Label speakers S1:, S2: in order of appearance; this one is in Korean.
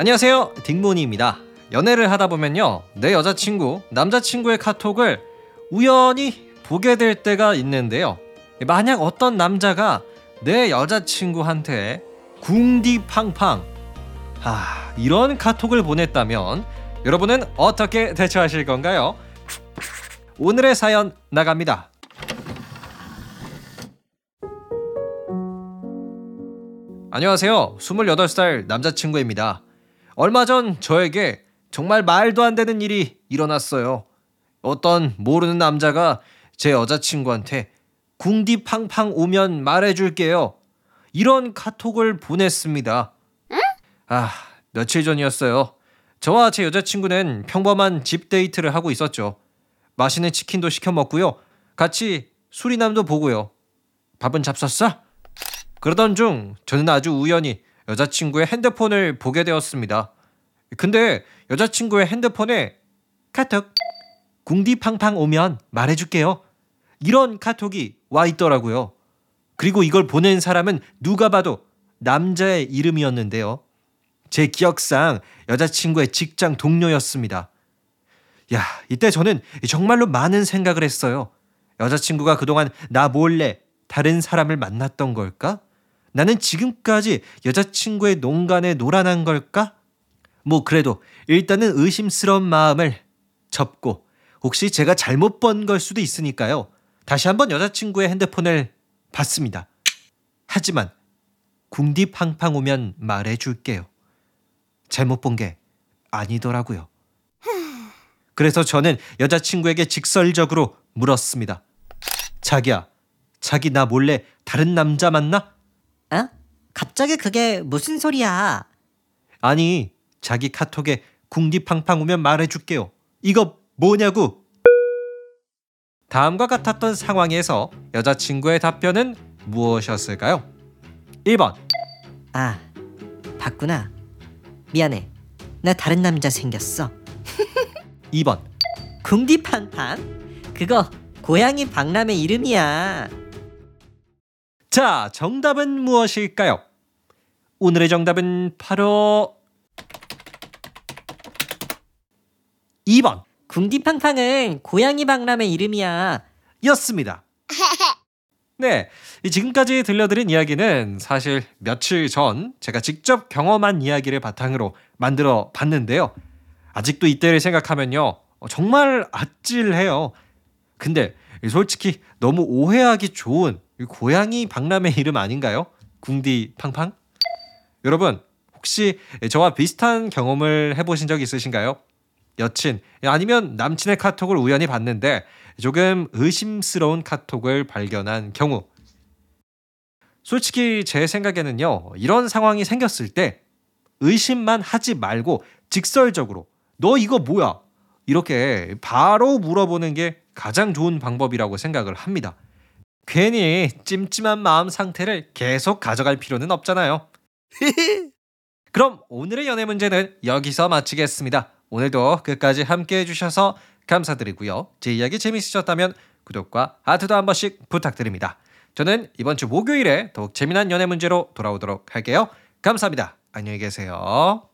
S1: 안녕하세요 딩모니입니다 연애를 하다 보면요 내 여자친구 남자친구의 카톡을 우연히 보게 될 때가 있는데요 만약 어떤 남자가 내 여자친구한테 궁디팡팡 아 이런 카톡을 보냈다면 여러분은 어떻게 대처하실 건가요? 오늘의 사연 나갑니다. 안녕하세요. 28살 남자친구입니다. 얼마 전 저에게 정말 말도 안 되는 일이 일어났어요. 어떤 모르는 남자가 제 여자친구한테 궁디팡팡 오면 말해줄게요. 이런 카톡을 보냈습니다. 아, 며칠 전이었어요. 저와 제 여자친구는 평범한 집 데이트를 하고 있었죠. 맛있는 치킨도 시켜 먹고요. 같이 수리남도 보고요. 밥은 잡섰어? 그러던 중 저는 아주 우연히 여자친구의 핸드폰을 보게 되었습니다. 근데 여자친구의 핸드폰에 카톡 궁디팡팡 오면 말해줄게요. 이런 카톡이 와 있더라고요. 그리고 이걸 보낸 사람은 누가 봐도 남자의 이름이었는데요. 제 기억상 여자친구의 직장 동료였습니다. 야, 이때 저는 정말로 많은 생각을 했어요. 여자친구가 그동안 나 몰래 다른 사람을 만났던 걸까? 나는 지금까지 여자친구의 농간에 놀아난 걸까? 뭐 그래도 일단은 의심스러운 마음을 접고 혹시 제가 잘못 본 걸 수도 있으니까요. 다시 한번 여자친구의 핸드폰을 봤습니다. 하지만 궁디 팡팡 오면 말해줄게요. 잘못 본 게 아니더라고요. 그래서 저는 여자친구에게 직설적으로 물었습니다. 자기야, 자기 나 몰래 다른 남자 만나?
S2: 어? 갑자기 그게 무슨 소리야?
S1: 아니, 자기 카톡에 궁디팡팡 오면 말해줄게요. 이거 뭐냐고? 다음과 같았던 상황에서 여자친구의 답변은 무엇이었을까요? 1번,
S2: 아, 봤구나. 미안해. 나 다른 남자 생겼어.
S1: 2번,
S2: 궁디팡팡? 그거 고양이 박람회 이름이야.
S1: 자, 정답은 무엇일까요? 오늘의 정답은 바로 2번
S2: 궁디팡팡은 고양이 박람회 이름이야.
S1: 였습니다. 네, 이 지금까지 들려드린 이야기는 사실 며칠 전 제가 직접 경험한 이야기를 바탕으로 만들어 봤는데요. 아직도 이때를 생각하면요, 어, 정말 아찔해요. 근데 솔직히 너무 오해하기 좋은 이 고양이 박람회 이름 아닌가요? 궁디 팡팡? 여러분 혹시 저와 비슷한 경험을 해보신 적 있으신가요? 여친 아니면 남친의 카톡을 우연히 봤는데 조금 의심스러운 카톡을 발견한 경우 솔직히 제 생각에는요 이런 상황이 생겼을 때 의심만 하지 말고 직설적으로 너 이거 뭐야 이렇게 바로 물어보는 게 가장 좋은 방법이라고 생각을 합니다. 괜히 찜찜한 마음 상태를 계속 가져갈 필요는 없잖아요. 그럼 오늘의 연애 문제는 여기서 마치겠습니다. 오늘도 끝까지 함께 해주셔서 감사드리고요. 제 이야기 재밌으셨다면 구독과 하트도 한 번씩 부탁드립니다. 저는 이번 주 목요일에 더욱 재미난 연애 문제로 돌아오도록 할게요. 감사합니다. 안녕히 계세요.